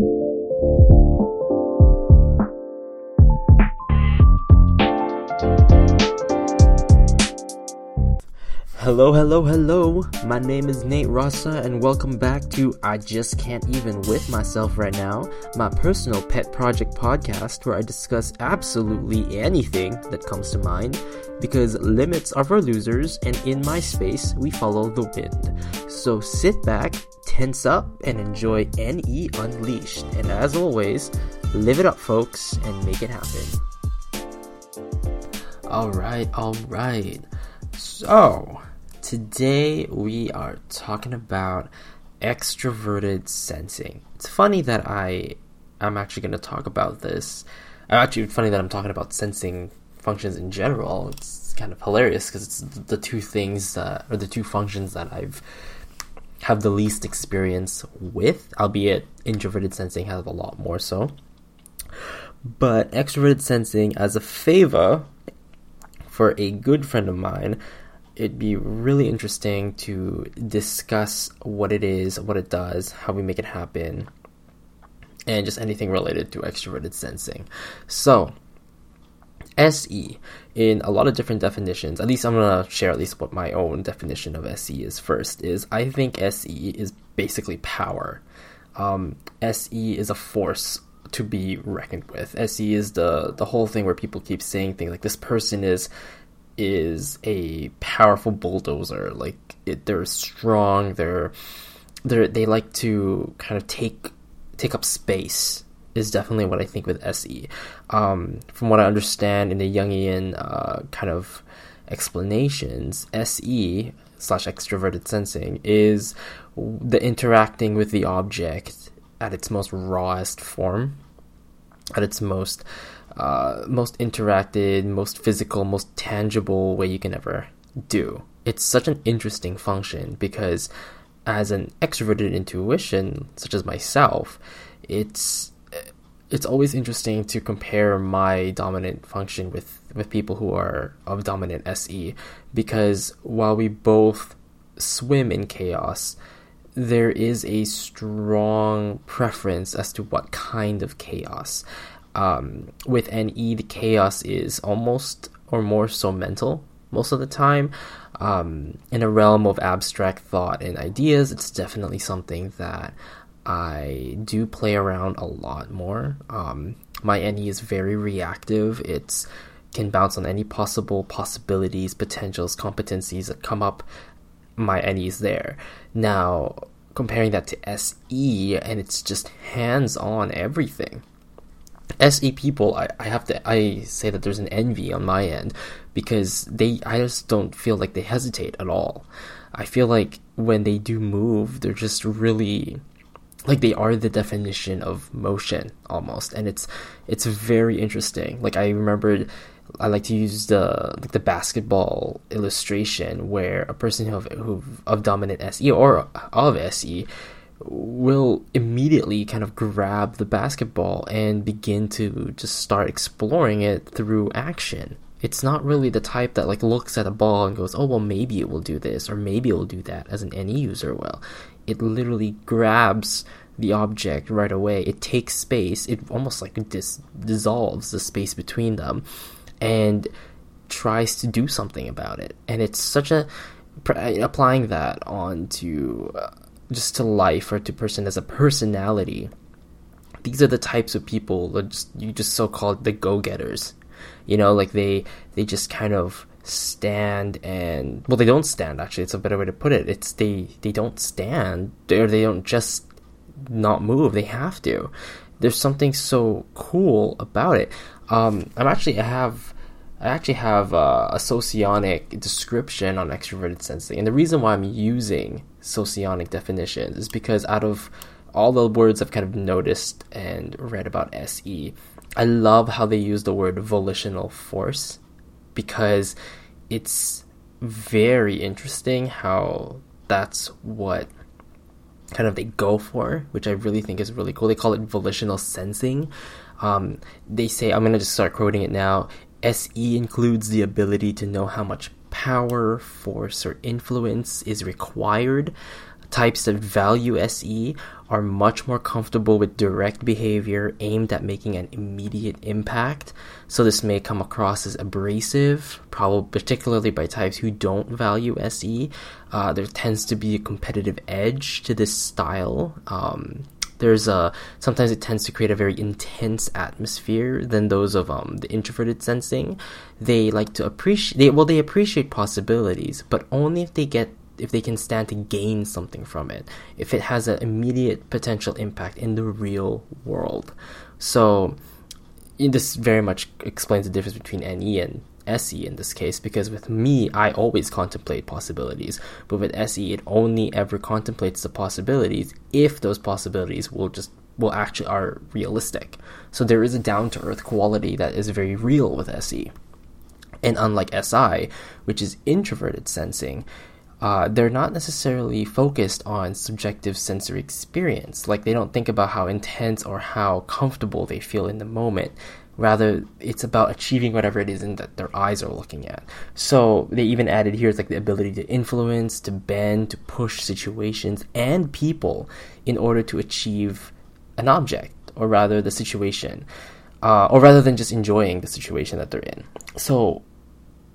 Thank you. Hello, hello, hello. My name is Nate Rossa, and welcome back to I Just Can't Even With Myself Right Now, my personal pet project podcast where I discuss absolutely anything that comes to mind because limits are for losers, and in my space, we follow the wind. So sit back, tense up, and enjoy NE Unleashed. And as always, live it up, folks, and make it happen. Alright, alright. So, Today we are talking about extroverted sensing. It's funny that I I'm actually going to talk about this. Uh, actually, it's funny that I'm talking about sensing functions in general. It's kind of hilarious because it's the two things or the two functions that I've have the least experience with, albeit introverted sensing has a lot more so. But extroverted sensing as a favor for a good friend of mine it'd be really interesting to discuss what it is, what it does, how we make it happen, and just anything related to extroverted sensing. So, SE, in a lot of different definitions, at least I'm gonna share at least what my own definition of SE is first, is I think SE is basically power. Um, SE is a force to be reckoned with. SE is the the whole thing where people keep saying things like this person is is a powerful bulldozer. Like it, they're strong. They're they they like to kind of take take up space. Is definitely what I think with SE. Um, from what I understand in the Jungian uh, kind of explanations, SE slash extroverted sensing is the interacting with the object at its most rawest form, at its most uh, most interacted, most physical, most tangible way you can ever do. It's such an interesting function because, as an extroverted intuition, such as myself, it's it's always interesting to compare my dominant function with with people who are of dominant SE because while we both swim in chaos, there is a strong preference as to what kind of chaos um, with NE, the chaos is almost or more so mental most of the time. Um, in a realm of abstract thought and ideas, it's definitely something that I do play around a lot more. Um, my NE is very reactive. It's can bounce on any possible possibilities, potentials, competencies that come up. My NE is there. Now, comparing that to SE, and it's just hands on everything. SE people, I, I have to I say that there's an envy on my end because they I just don't feel like they hesitate at all. I feel like when they do move, they're just really like they are the definition of motion almost, and it's it's very interesting. Like I remembered, I like to use the like the basketball illustration where a person who of, who of dominant SE or of SE will immediately kind of grab the basketball and begin to just start exploring it through action. It's not really the type that like looks at a ball and goes, "Oh, well maybe it will do this or maybe it will do that" as an NE user will. It literally grabs the object right away. It takes space. It almost like dis- dissolves the space between them and tries to do something about it. And it's such a applying that onto uh, just to life or to person as a personality. These are the types of people that just, you just so called the go-getters. You know like they they just kind of stand and well they don't stand actually. It's a better way to put it. It's they they don't stand or they don't just not move. They have to. There's something so cool about it. Um i'm actually i have I actually have uh, a socionic description on extroverted sensing, and the reason why I'm using socionic definitions is because out of all the words I've kind of noticed and read about SE, I love how they use the word volitional force because it's very interesting how that's what kind of they go for, which I really think is really cool. They call it volitional sensing. Um, they say, I'm going to just start quoting it now. SE includes the ability to know how much power, force, or influence is required Types that value SE are much more comfortable with direct behavior aimed at making an immediate impact. So this may come across as abrasive, probably particularly by types who don't value SE. Uh, there tends to be a competitive edge to this style. Um, there's a sometimes it tends to create a very intense atmosphere than those of um, the introverted sensing. They like to appreciate they well they appreciate possibilities, but only if they get if they can stand to gain something from it, if it has an immediate potential impact in the real world. So this very much explains the difference between NE and SE in this case because with me, I always contemplate possibilities, but with SE, it only ever contemplates the possibilities if those possibilities will just will actually are realistic. So there is a down to earth quality that is very real with SE. And unlike SI, which is introverted sensing, uh, they're not necessarily focused on subjective sensory experience. Like they don't think about how intense or how comfortable they feel in the moment. Rather, it's about achieving whatever it is in that their eyes are looking at. So they even added here is like the ability to influence, to bend, to push situations and people in order to achieve an object, or rather the situation, uh, or rather than just enjoying the situation that they're in. So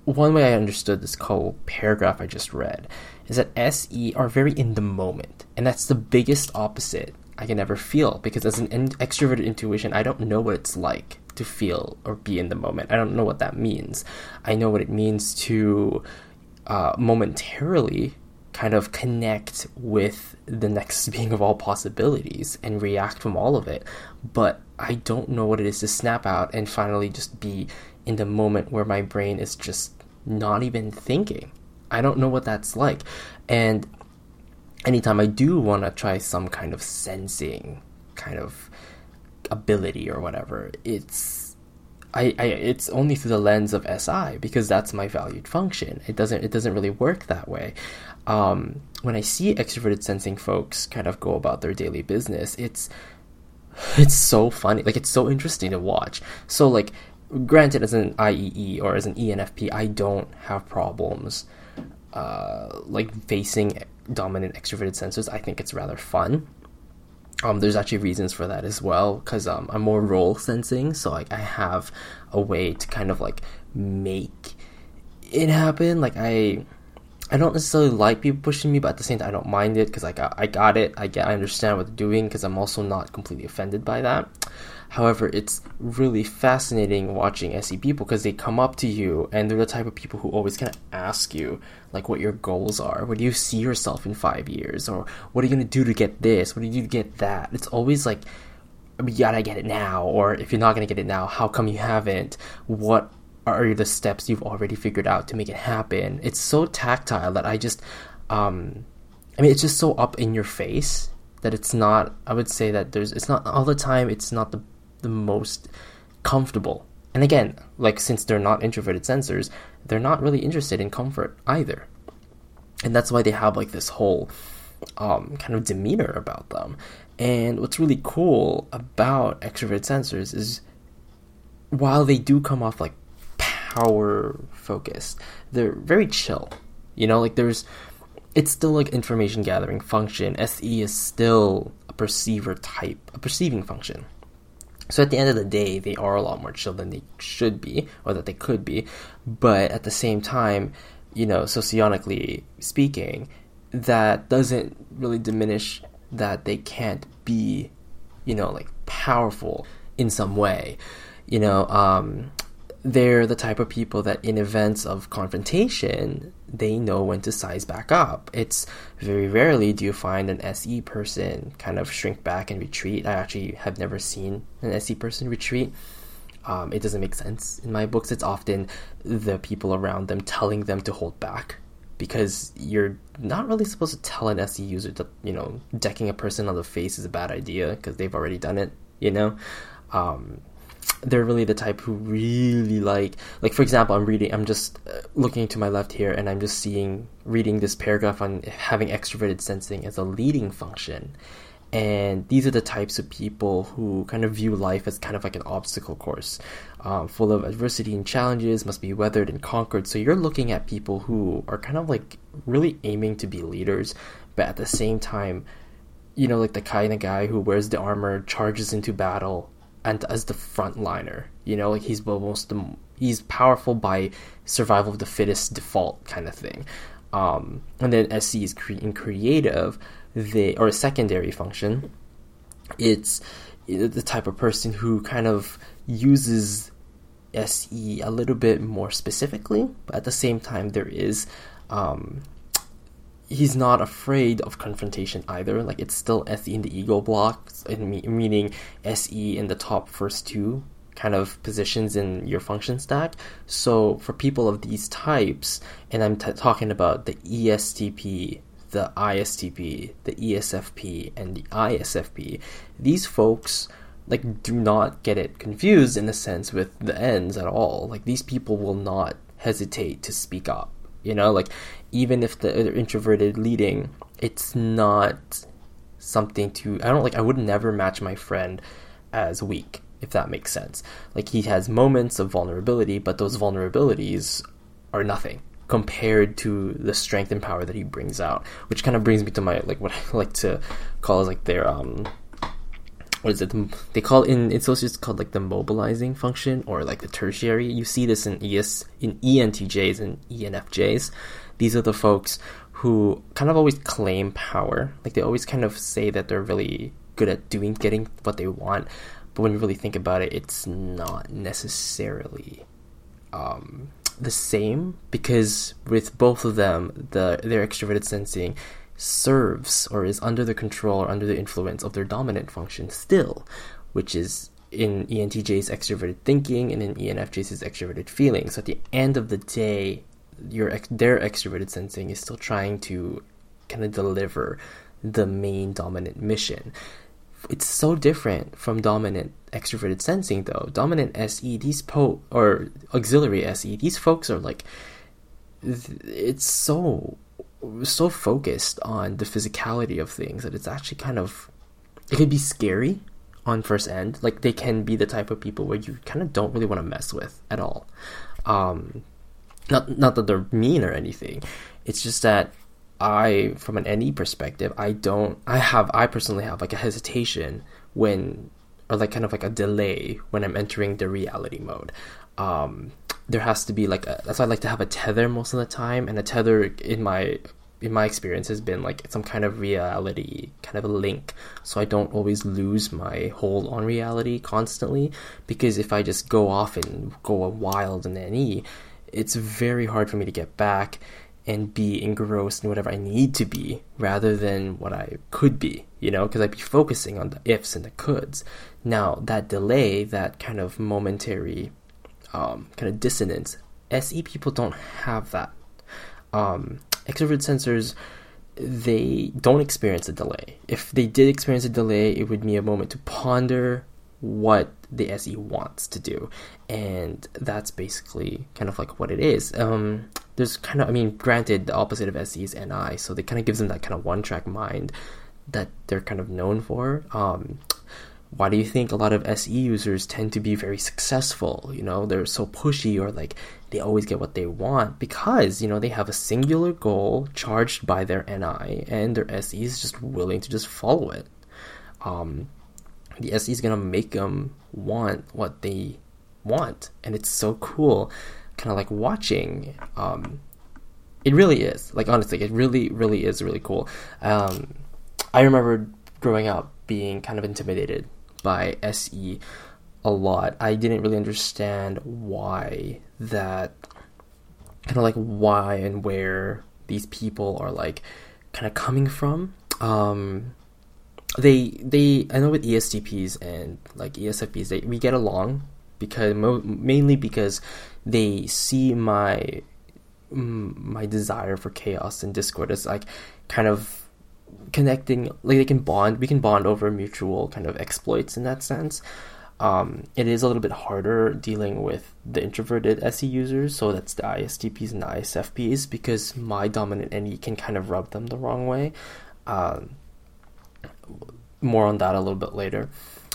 one way I understood this whole paragraph I just read is that SE are very in the moment, and that's the biggest opposite I can ever feel because as an extroverted intuition, I don't know what it's like to feel or be in the moment. I don't know what that means. I know what it means to uh, momentarily kind of connect with the next being of all possibilities and react from all of it. But I don't know what it is to snap out and finally just be in the moment where my brain is just not even thinking. I don't know what that's like. And anytime I do want to try some kind of sensing kind of ability or whatever. It's I, I it's only through the lens of SI because that's my valued function. It doesn't it doesn't really work that way. Um, when I see extroverted sensing folks kind of go about their daily business, it's it's so funny. Like it's so interesting to watch. So like granted as an IEE or as an ENFP, I don't have problems uh, like facing dominant extroverted sensors. I think it's rather fun um, there's actually reasons for that as well because um, I'm more role sensing, so like I have a way to kind of like make it happen. Like I, I don't necessarily like people pushing me, but at the same time I don't mind it because like I, I got it. I get I understand what they're doing because I'm also not completely offended by that. However, it's really fascinating watching SE people because they come up to you and they're the type of people who always kind of ask you like what your goals are. Where do you see yourself in five years? Or what are you gonna do to get this? What do you do to get that? It's always like you gotta get it now, or if you're not gonna get it now, how come you haven't? What are the steps you've already figured out to make it happen? It's so tactile that I just, um, I mean, it's just so up in your face that it's not. I would say that there's. It's not all the time. It's not the the most comfortable. And again, like since they're not introverted sensors, they're not really interested in comfort either. And that's why they have like this whole um, kind of demeanor about them. And what's really cool about extrovert sensors is while they do come off like power focused, they're very chill. You know, like there's it's still like information gathering function. SE is still a perceiver type, a perceiving function. So at the end of the day, they are a lot more chill than they should be, or that they could be. But at the same time, you know, socionically speaking, that doesn't really diminish that they can't be, you know, like powerful in some way. You know, um, they're the type of people that in events of confrontation they know when to size back up. It's very rarely do you find an se person kind of shrink back and retreat. I actually have never seen an se person retreat. Um, it doesn't make sense in my books. It's often the people around them telling them to hold back because you're not really supposed to tell an se user that you know decking a person on the face is a bad idea because they've already done it you know? Um, they're really the type who really like like for example i'm reading i'm just uh, looking to my left here and i'm just seeing reading this paragraph on having extroverted sensing as a leading function. And these are the types of people who kind of view life as kind of like an obstacle course um, full of adversity and challenges must be weathered and conquered. So you're looking at people who are kind of like really aiming to be leaders but at the same time, you know, like the kind of guy who wears the armor, charges into battle, and as the frontliner. You know, like he's almost the he's powerful by survival of the fittest default kind of thing. Um, and then SE is cre- in creative, they or a secondary function. It's the type of person who kind of uses SE a little bit more specifically, but at the same time, there is. Um, he's not afraid of confrontation either. Like it's still SE in the ego blocks, meaning SE in the top first two kind of positions in your function stack. So for people of these types, and I'm t- talking about the ESTP, the ISTP, the ESFP, and the ISFP, these folks like do not get it confused in a sense with the ends at all. Like these people will not hesitate to speak up. You know, like even if the introverted leading, it's not something to I don't like I would never match my friend as weak if that makes sense. Like he has moments of vulnerability, but those vulnerabilities are nothing compared to the strength and power that he brings out. Which kind of brings me to my like what I like to call as like their um what is it? They call in it's also just called like the mobilizing function or like the tertiary. You see this in ES in ENTJs and ENFJs. These are the folks who kind of always claim power. Like they always kind of say that they're really good at doing getting what they want, but when you really think about it, it's not necessarily um, the same because with both of them, the their extroverted sensing serves or is under the control or under the influence of their dominant function still, which is in ENTJ's extroverted thinking and in ENFJ's extroverted feeling. So at the end of the day, your their extroverted sensing is still trying to kind of deliver the main dominant mission it's so different from dominant extroverted sensing though. Dominant SE, these po or auxiliary SE, these folks are like it's so so focused on the physicality of things that it's actually kind of it can be scary on first end. Like they can be the type of people where you kind of don't really want to mess with at all. Um, not not that they're mean or anything. It's just that I, from an NE perspective, I don't, I have, I personally have like a hesitation when, or like kind of like a delay when I'm entering the reality mode. Um, there has to be like a, that's why I like to have a tether most of the time, and a tether in my in my experience has been like some kind of reality kind of a link so i don't always lose my hold on reality constantly because if i just go off and go wild in ne it's very hard for me to get back and be engrossed in whatever I need to be rather than what I could be, you know, because I'd be focusing on the ifs and the coulds. Now, that delay, that kind of momentary um, kind of dissonance, SE people don't have that. Um, extrovert sensors, they don't experience a delay. If they did experience a delay, it would be a moment to ponder what the SE wants to do. And that's basically kind of like what it is. Um, there's kind of, I mean, granted, the opposite of SE is NI, so it kind of gives them that kind of one track mind that they're kind of known for. Um, why do you think a lot of SE users tend to be very successful? You know, they're so pushy or like they always get what they want because, you know, they have a singular goal charged by their NI and their SE is just willing to just follow it. Um, the SE is gonna make them want what they want, and it's so cool. Kind of like watching. Um, it really is. Like honestly, it really, really is really cool. Um, I remember growing up being kind of intimidated by SE a lot. I didn't really understand why that kind of like why and where these people are like kind of coming from. Um, they they I know with ESTPs and like ESFPs they we get along because mo- mainly because they see my my desire for chaos and discord as like kind of connecting like they can bond we can bond over mutual kind of exploits in that sense um, it is a little bit harder dealing with the introverted SE users, so that's the ISTPs and the ISFPs, because my dominant NE can kind of rub them the wrong way. Um, more on that a little bit later.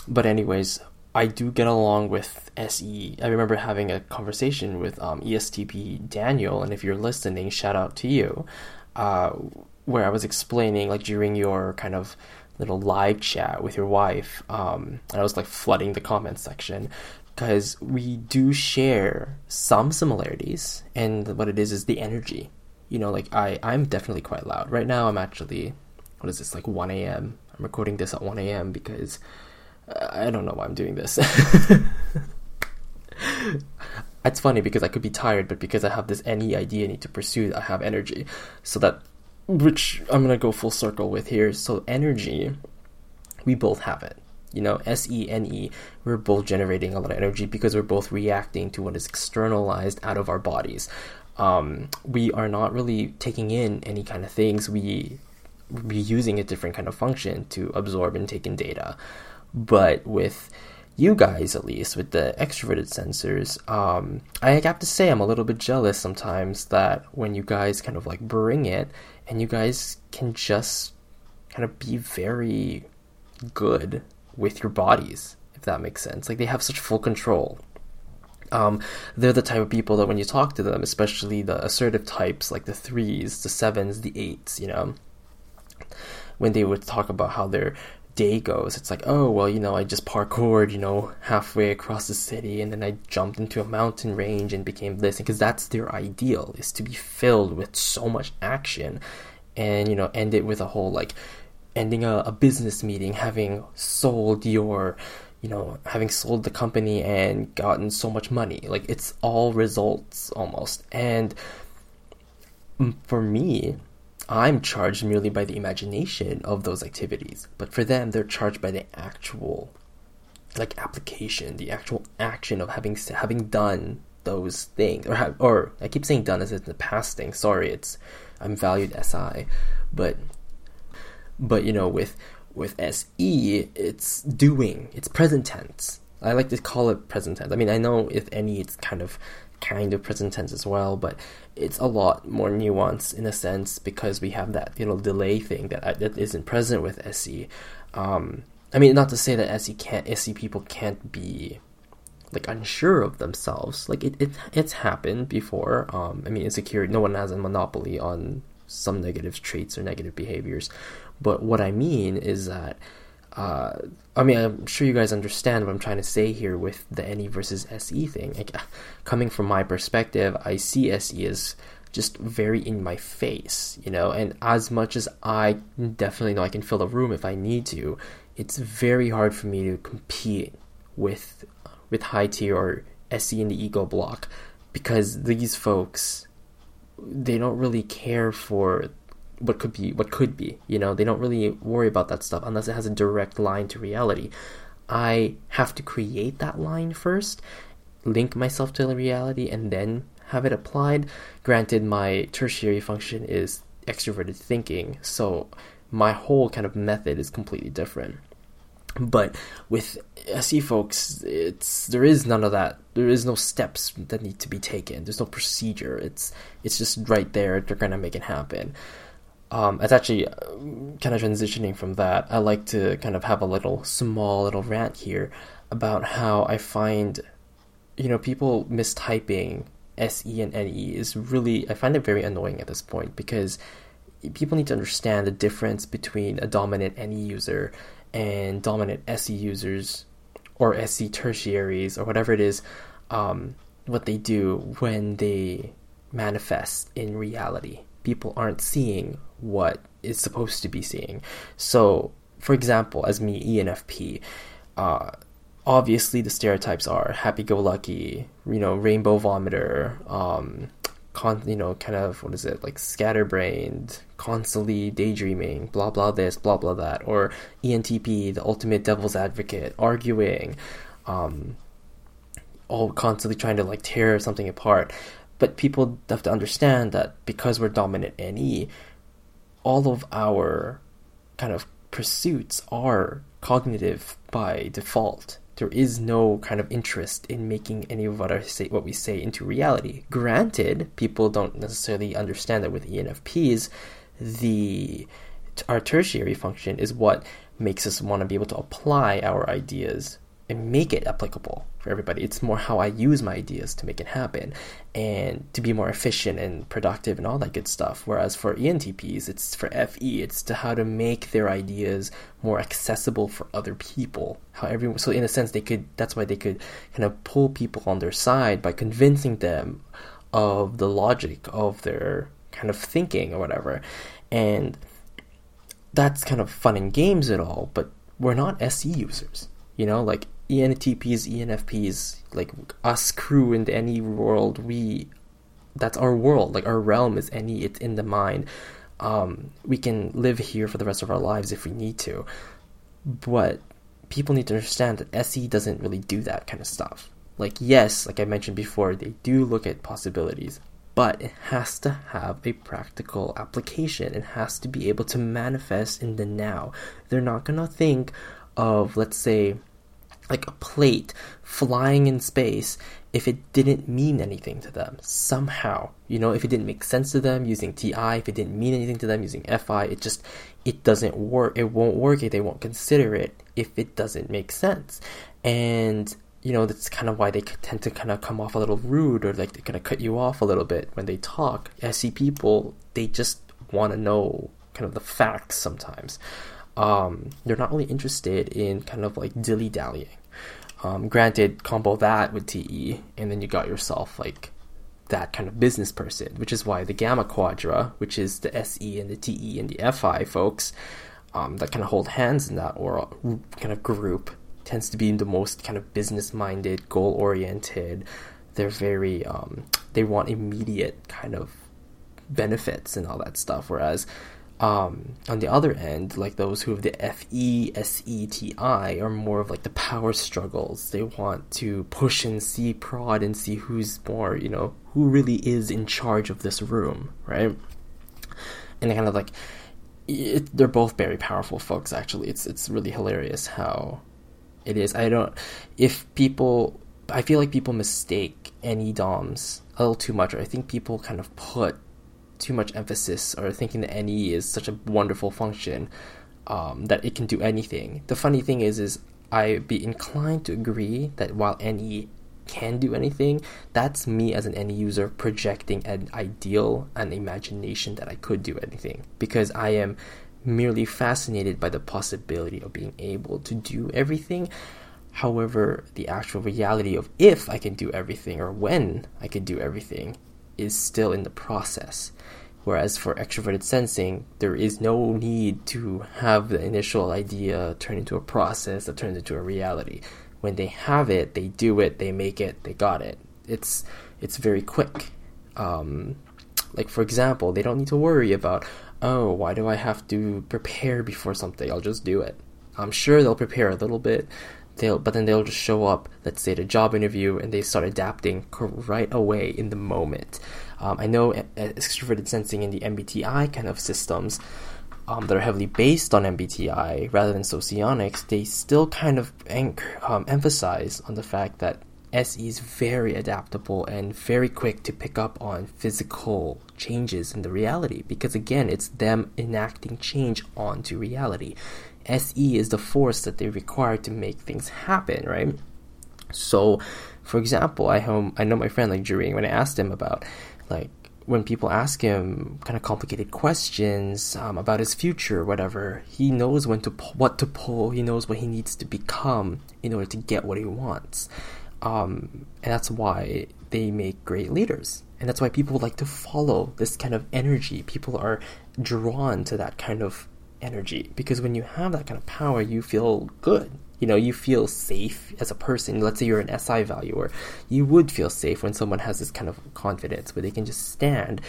But anyways, I do get along with SE. I remember having a conversation with um, ESTP Daniel, and if you're listening, shout out to you. Uh, where I was explaining like during your kind of little live chat with your wife, um, and I was like flooding the comment section because we do share some similarities, and what it is is the energy. You know, like I I'm definitely quite loud right now. I'm actually what is this like 1 a.m. I'm recording this at 1 a.m. because uh, I don't know why I'm doing this. it's funny because I could be tired, but because I have this NE idea I need to pursue, I have energy. So that, which I'm gonna go full circle with here. So energy, we both have it. You know, S E N E, we're both generating a lot of energy because we're both reacting to what is externalized out of our bodies. Um, we are not really taking in any kind of things. We we using a different kind of function to absorb and take in data. But with you guys at least with the extroverted sensors um, i have to say i'm a little bit jealous sometimes that when you guys kind of like bring it and you guys can just kind of be very good with your bodies if that makes sense. Like they have such full control. Um, they're the type of people that when you talk to them especially the assertive types like the threes the sevens the eights you know when they would talk about how they're day goes. It's like, oh, well, you know, I just parkoured, you know, halfway across the city and then I jumped into a mountain range and became this. Because that's their ideal, is to be filled with so much action and, you know, end it with a whole, like, ending a, a business meeting, having sold your, you know, having sold the company and gotten so much money. Like, it's all results almost. And for me, I'm charged merely by the imagination of those activities, but for them, they're charged by the actual, like application, the actual action of having having done those things, or have, or I keep saying done as in the past thing. Sorry, it's I'm valued SI, but but you know with with SE, it's doing, it's present tense. I like to call it present tense. I mean, I know if NE, it's kind of kind of present tense as well, but it's a lot more nuanced in a sense because we have that you know delay thing that uh, that isn't present with SE. Um, I mean, not to say that SE can't SE people can't be like unsure of themselves. Like it, it it's happened before. Um, I mean, insecurity. No one has a monopoly on some negative traits or negative behaviors. But what I mean is that uh, I mean, I'm sure you guys understand what I'm trying to say here with the NE versus SE thing. Like, coming from my perspective, I see SE as just very in my face, you know. And as much as I definitely know I can fill a room if I need to, it's very hard for me to compete with with high tier or SE in the ego block because these folks they don't really care for what could be what could be you know they don't really worry about that stuff unless it has a direct line to reality i have to create that line first link myself to the reality and then have it applied granted my tertiary function is extroverted thinking so my whole kind of method is completely different but with SE folks, it's there is none of that. There is no steps that need to be taken. There's no procedure. It's it's just right there. They're gonna make it happen um, it's actually uh, kind of transitioning from that. I like to kind of have a little small little rant here about how I find, you know, people mistyping SE and NE is really, I find it very annoying at this point because people need to understand the difference between a dominant NE user and dominant SE users or SE tertiaries or whatever it is, um, what they do when they manifest in reality. People aren't seeing what is supposed to be seeing. So, for example, as me, ENFP, uh, obviously the stereotypes are happy-go-lucky, you know, rainbow vomiter, um, con- you know, kind of what is it like scatterbrained, constantly daydreaming, blah blah this, blah blah that, or ENTP, the ultimate devil's advocate, arguing, um, all constantly trying to like tear something apart. But people have to understand that because we're dominant NE, all of our kind of pursuits are cognitive by default. There is no kind of interest in making any of what say, what we say, into reality. Granted, people don't necessarily understand that with ENFPs, the our tertiary function is what makes us want to be able to apply our ideas and make it applicable for everybody. It's more how I use my ideas to make it happen and to be more efficient and productive and all that good stuff. Whereas for ENTPs, it's for FE, it's to how to make their ideas more accessible for other people. How everyone, so in a sense, they could, that's why they could kind of pull people on their side by convincing them of the logic of their kind of thinking or whatever. And that's kind of fun and games and all, but we're not SE users. You know, like ENTPs, ENFPs, like us crew in NE world, we that's our world. Like our realm is NE. It's in the mind. Um, we can live here for the rest of our lives if we need to, but people need to understand that SE doesn't really do that kind of stuff. Like yes, like I mentioned before, they do look at possibilities, but it has to have a practical application. It has to be able to manifest in the now. They're not gonna think of let's say like a plate flying in space if it didn't mean anything to them somehow you know if it didn't make sense to them using ti if it didn't mean anything to them using fi it just it doesn't work it won't work if they won't consider it if it doesn't make sense. And you know that's kind of why they tend to kind of come off a little rude or like they kind of cut you off a little bit when they talk. Se people they just want to know kind of the facts sometimes um, they're not really interested in kind of like dilly dallying. Um, granted, combo that with TE, and then you got yourself like that kind of business person, which is why the Gamma Quadra, which is the SE and the TE and the FI folks um, that kind of hold hands in that or kind of group, tends to be the most kind of business minded, goal oriented. They're very, um, they want immediate kind of benefits and all that stuff, whereas um, on the other end, like those who have the F E S E T I are more of like the power struggles. They want to push and see, prod and see who's more, you know, who really is in charge of this room, right? And kind of like, it, they're both very powerful folks. Actually, it's it's really hilarious how it is. I don't if people. I feel like people mistake NE DOMs a little too much. I think people kind of put too much emphasis or thinking that NE is such a wonderful function um, that it can do anything. The funny thing is, is I'd be inclined to agree that while NE can do anything, that's me as an NE user projecting an ideal, an imagination that I could do anything because I am merely fascinated by the possibility of being able to do everything. However, the actual reality of if I can do everything or when I can do everything is still in the process. Whereas for extroverted sensing, there is no need to have the initial idea turn into a process that turns into a reality. When they have it, they do it, they make it, they got it. It's it's very quick. Um, like for example, they don't need to worry about oh why do I have to prepare before something? I'll just do it. I'm sure they'll prepare a little bit, they'll but then they'll just show up let's say at a job interview and they start adapting right away in the moment. Um, i know extroverted sensing in the mbti kind of systems um, that are heavily based on mbti rather than socionics they still kind of anchor, um, emphasize on the fact that SE is very adaptable and very quick to pick up on physical changes in the reality because again it's them enacting change onto reality SE is the force that they require to make things happen, right? So, for example, I home I know my friend like Jiring when I asked him about like when people ask him kind of complicated questions um, about his future, whatever, he knows when to what to pull. He knows what he needs to become in order to get what he wants, um, and that's why they make great leaders. And that's why people like to follow this kind of energy. People are drawn to that kind of energy because when you have that kind of power, you feel good. You know, you feel safe as a person. Let's say you're an SI valuer, you would feel safe when someone has this kind of confidence where they can just stand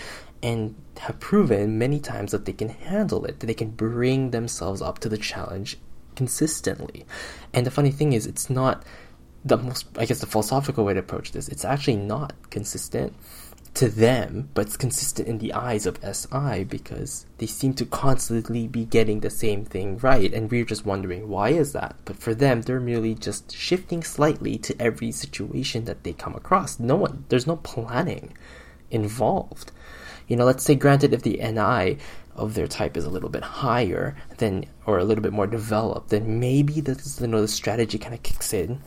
and have proven many times that they can handle it, that they can bring themselves up to the challenge consistently. And the funny thing is, it's not the most, I guess, the philosophical way to approach this. It's actually not consistent to them, but it's consistent in the eyes of SI because they seem to constantly be getting the same thing right, and we're just wondering why is that? But for them, they're merely just shifting slightly to every situation that they come across. No one, there's no planning involved. You know, let's say, granted, if the NI of their type is a little bit higher than or a little bit more developed, then maybe this you know the strategy kind of kicks in.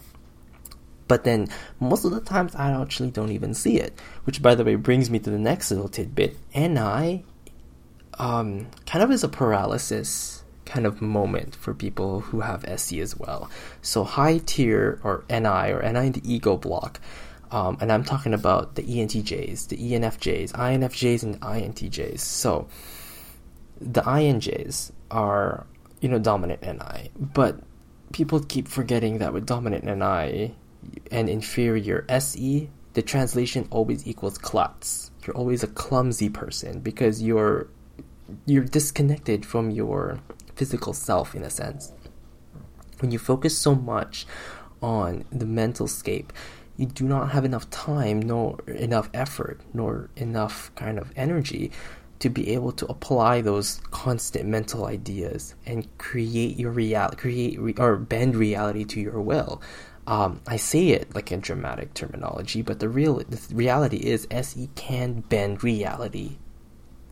But then most of the times I actually don't even see it, which by the way brings me to the next little tidbit. NI um, kind of is a paralysis kind of moment for people who have SE as well. So high tier or NI or NI in the ego block. Um, and I'm talking about the ENTJs, the ENFJs, INFJs, and INTJs. So the INJs are, you know, dominant NI, but people keep forgetting that with dominant NI and inferior SE, the translation always equals klutz. You're always a clumsy person because you're you're disconnected from your physical self in a sense. When you focus so much on the mental scape, you do not have enough time, nor enough effort, nor enough kind of energy to be able to apply those constant mental ideas and create your reality, create re- or bend reality to your will. Um, I say it like in dramatic terminology, but the real the reality is SE can bend reality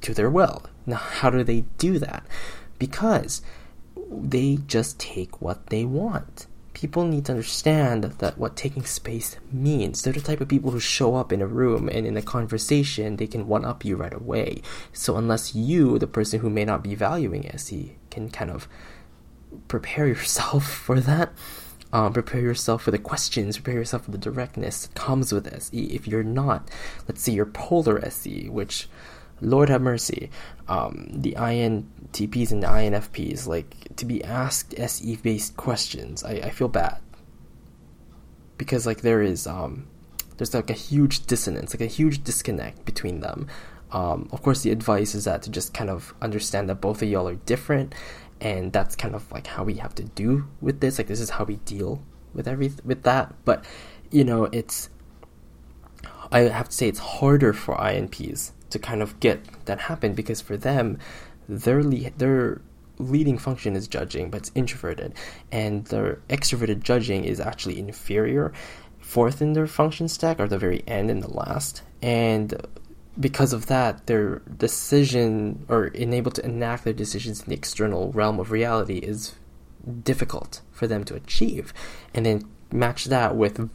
to their will. Now, how do they do that? Because they just take what they want people need to understand that what taking space means. They're the type of people who show up in a room and in a conversation, they can one up you right away. So, unless you, the person who may not be valuing SE, can kind of prepare yourself for that, um, prepare yourself for the questions, prepare yourself for the directness that comes with SE. If you're not, let's say you're polar SE, which Lord have mercy, um, the INTPs and the INFPs, like to be asked SE based questions, I, I feel bad because like there is um, there's like a huge dissonance, like a huge disconnect between them. Um, of course, the advice is that to just kind of understand that both of y'all are different, and that's kind of like how we have to do with this. Like this is how we deal with every with that. But you know, it's I have to say it's harder for INPs to kind of get that happen because for them, their le- their leading function is judging, but it's introverted, and their extroverted judging is actually inferior, fourth in their function stack or the very end in the last, and because of that, their decision or unable to enact their decisions in the external realm of reality is difficult for them to achieve, and then match that with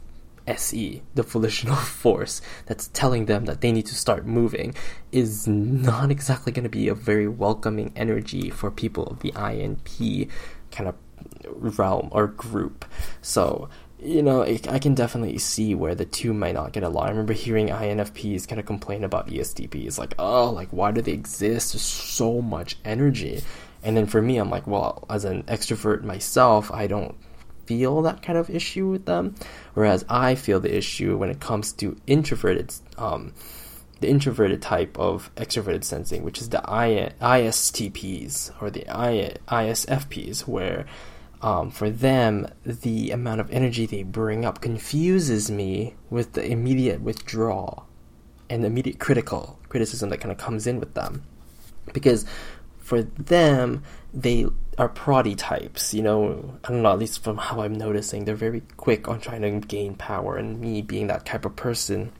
SE, the volitional force that's telling them that they need to start moving, is not exactly going to be a very welcoming energy for people of the INP kind of realm or group. So, you know, I can definitely see where the two might not get along. I remember hearing INFPs kind of complain about ESTPs, like, oh, like, why do they exist? There's so much energy. And then for me, I'm like, well, as an extrovert myself, I don't feel that kind of issue with them, whereas I feel the issue when it comes to introverted, um, the introverted type of extroverted sensing, which is the ISTPs or the ISFPs, where um, for them, the amount of energy they bring up confuses me with the immediate withdrawal and immediate critical criticism that kind of comes in with them. Because for them, they are proddy types, you know, I don't know, at least from how I'm noticing, they're very quick on trying to gain power, and me being that type of person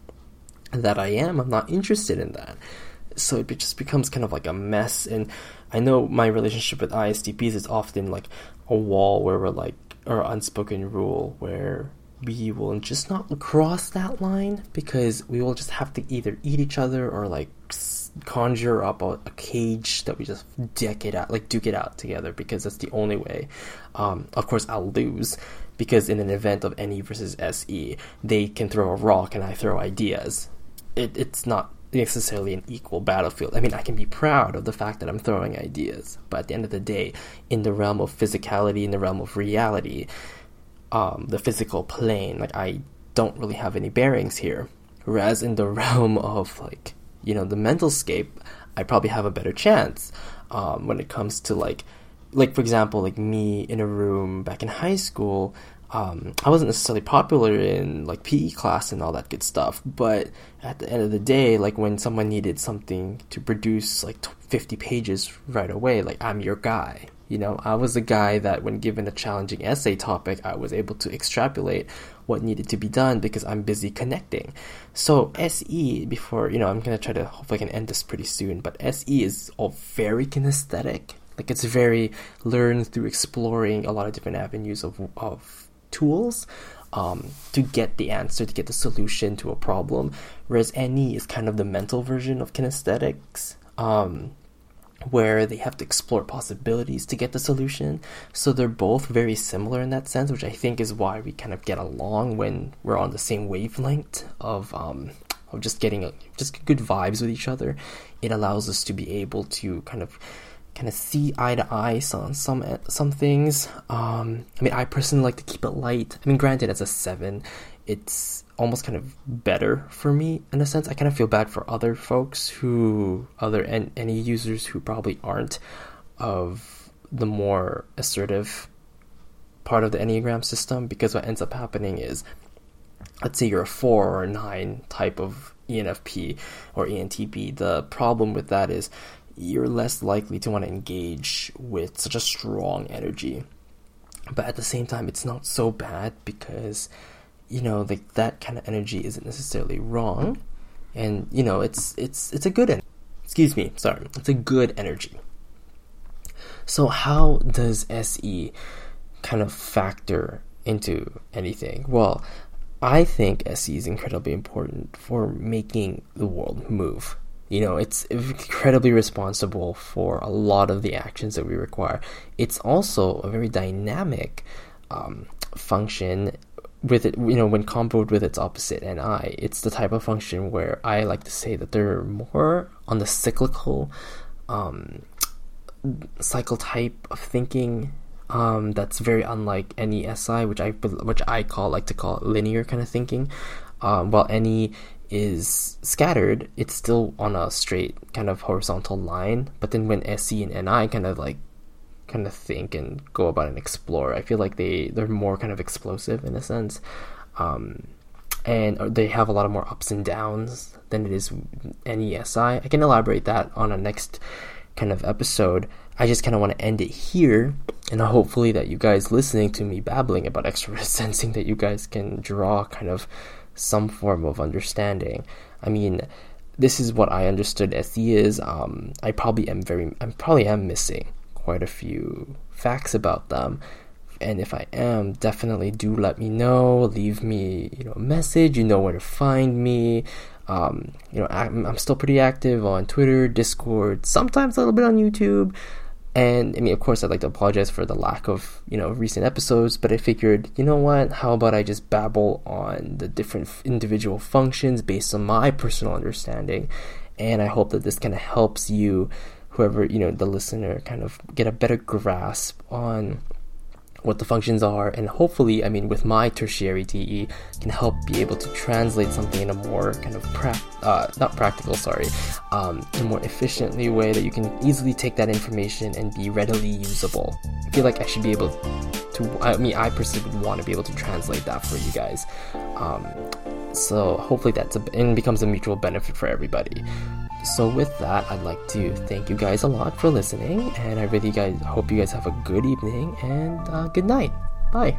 that I am, I'm not interested in that. So it just becomes kind of like a mess, and I know my relationship with ISTPs is often like a wall where we're like, or unspoken rule where we will just not cross that line because we will just have to either eat each other or like conjure up a, a, cage that we just deck it out, like duke it out together, because that's the only way. Um, of course, I'll lose because in an event of NE versus SE, they can throw a rock and I throw ideas. It, it's not necessarily an equal battlefield. I mean, I can be proud of the fact that I'm throwing ideas, but at the end of the day, in the realm of physicality, in the realm of reality, um, the physical plane, like I don't really have any bearings here. Whereas in the realm of like you know the mental scape, I probably have a better chance um, when it comes to like like for example like me in a room back in high school. Um, I wasn't necessarily popular in like PE class and all that good stuff, but at the end of the day, like when someone needed something to produce like 50 pages right away, like I'm your guy, You know, I was the guy that when given a challenging essay topic, I was able to extrapolate what needed to be done because I'm busy connecting. So SE, before, you know, I'm going to try to, hopefully I can end this pretty soon, but SE is all very kinesthetic. Like it's very learned through exploring a lot of different avenues of, of tools. Um, to get the answer, to get the solution to a problem. Whereas NE is kind of the mental version of kinesthetics. Um, where they have to explore possibilities to get the solution. So they're both very similar in that sense, which I think is why we kind of get along when we're on the same wavelength of um, of just getting a, just good vibes with each other. It allows us to be able to kind of kind of see eye to eye on some some things. Um, I mean, I personally like to keep it light. I mean, granted, as a seven, it's almost kind of better for me in a sense. I kind of feel bad for other folks who, other en- NE users who probably aren't of the more assertive part of the Enneagram system because what ends up happening is, let's say you're a four or a nine type of ENFP or ENTP. The problem with that is you're less likely to want to engage with such a strong energy. But at the same time, it's not so bad because you know, like that kind of energy isn't necessarily wrong, and you know, it's it's it's a good. En- excuse me, sorry, it's a good energy. So how does SE kind of factor into anything? Well, I think SE is incredibly important for making the world move. You know, it's incredibly responsible for a lot of the actions that we require. It's also a very dynamic um, function with it, you know, when comboed with its opposite and i it's the type of function where I like to say that they're more on the cyclical um, cycle type of thinking. Um, that's very unlike NE SI, which I which I call like to call linear kind of thinking. Um, while NE is scattered, it's still on a straight kind of horizontal line. But then when SE and NI kind of like kind of think and go about and explore. I feel like they they're more kind of explosive in a sense, um, and they have a lot of more ups and downs than it is NE SI. I can elaborate that on a next kind of episode. I just kind of want to end it here, and hopefully that you guys listening to me babbling about extrovert sensing that you guys can draw kind of some form of understanding. I mean this is what I understood SE is. Um, I probably am very, I probably am missing quite a few facts about them. And if I am, definitely do let me know. Leave me, you know, a message. You know where to find me. Um, you know, I'm, I'm still pretty active on Twitter, Discord, sometimes a little bit on YouTube. And I mean, of course, I'd like to apologize for the lack of, you know, recent episodes, but I figured, you know what, how about I just babble on the different individual functions based on my personal understanding? And I hope that this kind of helps you whoever you know the listener kind of get a better grasp on what the functions are and hopefully i mean with my tertiary TE, can help be able to translate something in a more kind of pra- uh, not practical sorry um, in a more efficiently way that you can easily take that information and be readily usable. I feel like i should be able to i mean i personally would want to be able to translate that for you guys. Um, so hopefully that's a, and becomes a mutual benefit for everybody so with that, I'd like to thank you guys a lot for listening, and I really guys hope you guys have a good evening and uh, good night. Bye.